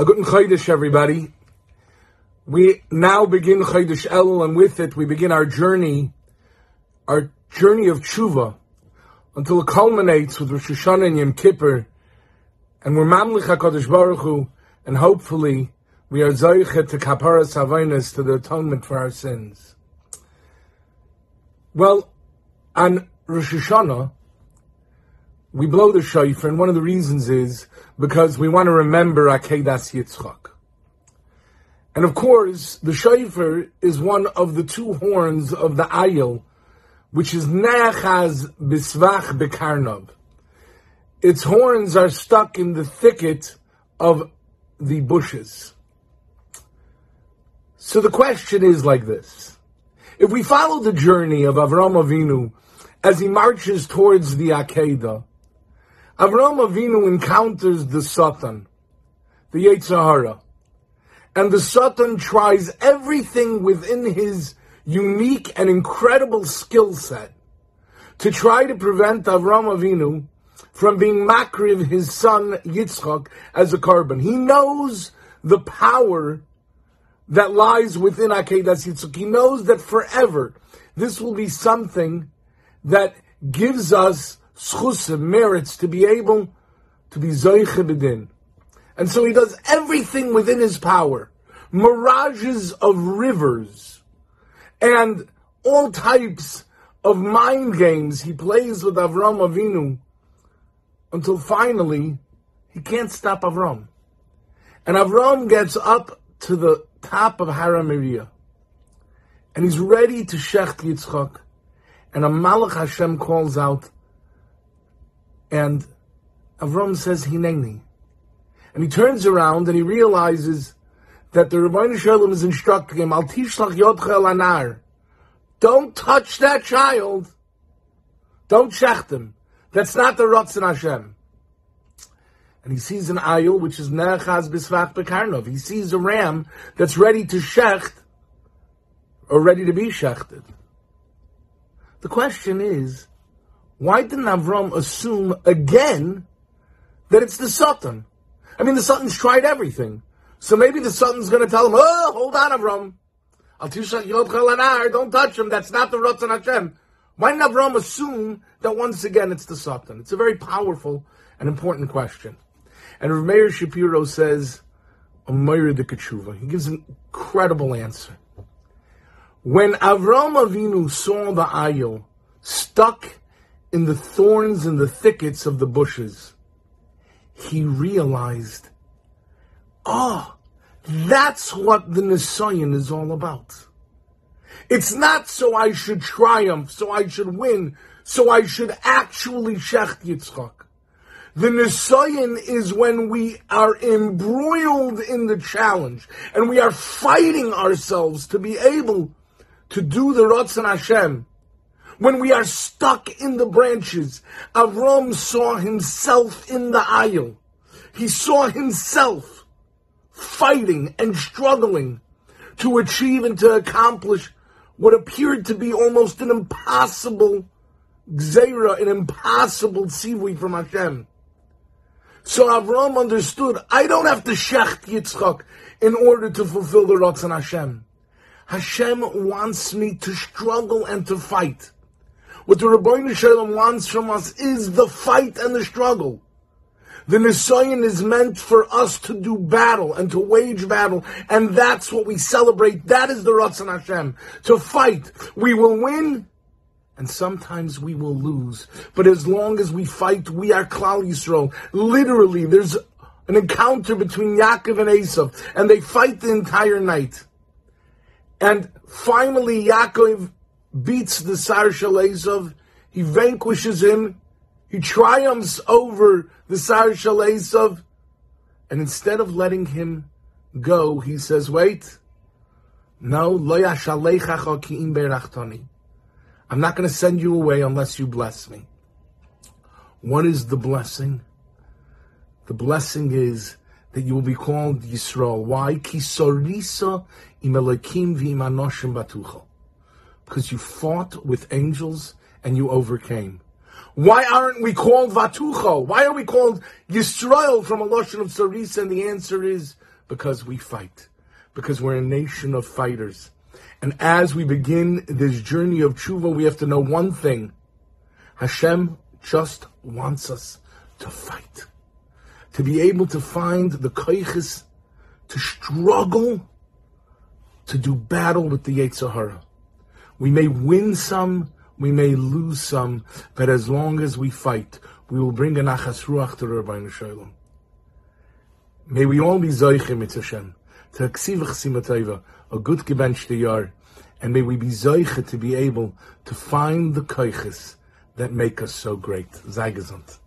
A good Chodesh, everybody. We now begin Chodesh Elul, and with it we begin our journey, our journey of tshuva, until it culminates with Rosh Hashanah and Yom Kippur, and we're Mamlich HaKadosh Baruch Hu, and hopefully we are Zoichet to Kapara Savainas, to the atonement for our sins. Well, on Rosh Hashanah, we blow the shofar, and one of the reasons is because we want to remember Akedas Yitzchak. And of course, the shofar is one of the two horns of the ayil, which is Neachaz Bisvach Bekarnov. Its horns are stuck in the thicket of the bushes. So the question is like this. If we follow the journey of Avram Avinu as he marches towards the Akedah, Avram Avinu encounters the Satan, the Yetzer Hara, and the Satan tries everything within his unique and incredible skill set to try to prevent Avram Avinu from being makriv his son Yitzchak as a korban. He knows the power that lies within Akedas Yitzchak. He knows that forever this will be something that gives us zchusim, merits, to be able to be zoiche bedin. And so he does everything within his power. Mirages of rivers and all types of mind games he plays with Avram Avinu until finally he can't stop Avram. And Avram gets up to the top of Har HaMoriah and he's ready to shecht Yitzchak. And a Malach Hashem calls out, and Avram says, Hineni. And he turns around and he realizes that the Ribbono Shel Olam is instructing him, Al tishlach yodcha anar. Don't touch that child. Don't shecht him. That's not the Ratzon Hashem. And he sees an ayil, which is Nechaz Bisvach Bekarnov. He sees a ram that's ready to shecht, or ready to be shechted. The question is, why didn't Avram assume again that it's the Satan? I mean, the Satan's tried everything. So maybe the Satan's going to tell him, oh, hold on, Avram. Don't touch him. That's not the Ratzon Hashem. Why didn't Avram assume that once again it's the Satan? It's a very powerful and important question. And Rav Meir Shapiro says, Amir de He gives an incredible answer. When Avram Avinu saw the ayil stuck in the thorns and the thickets of the bushes, he realized, oh, that's what the Nisayan is all about. It's not so I should triumph, so I should win, so I should actually shecht Yitzchak. The Nisayan is when we are embroiled in the challenge and we are fighting ourselves to be able to do the Ratzon Hashem when we are stuck in the branches, Avram saw himself in the ayil. He saw himself fighting and struggling to achieve and to accomplish what appeared to be almost an impossible gzeira, an impossible tzivui from Hashem. So Avram understood, I don't have to shecht Yitzchak in order to fulfill the Ratzon Hashem. Hashem wants me to struggle and to fight. What the Ribbono Shel Olam wants from us is the fight and the struggle. The Nisayan is meant for us to do battle and to wage battle, and that's what we celebrate. That is the Ratzon Hashem. To fight. We will win, and sometimes we will lose. But as long as we fight, we are Klal Yisrael. Literally, there's an encounter between Yaakov and Esav, and they fight the entire night. And finally, Yaakov beats the Sar Shel Esav, he vanquishes him, he triumphs over the Sar Shel Esav, and instead of letting him go, he says, wait, no, I'm not going to send you away unless you bless me. What is the blessing? The blessing is that you will be called Yisrael. Why? Kisorisa v'imanoshim batuchal because you fought with angels and you overcame. Why aren't we called Vatucho? Why are we called Yisrael from a Lashon of Saris? And the answer is because we fight, because we're a nation of fighters. And as we begin this journey of tshuva, we have to know one thing. Hashem just wants us to fight. To be able to find the koiches, to struggle, to do battle with the Yetzer Hara. We may win some, we may lose some, but as long as we fight, we will bring a nachas ruach to Ribbono Shel Olam. May we all be zoichim mit Hashem, to chsimatayva, a good gebenchte yar, and may we be zoiche to be able to find the koiches that make us so great. Gesund.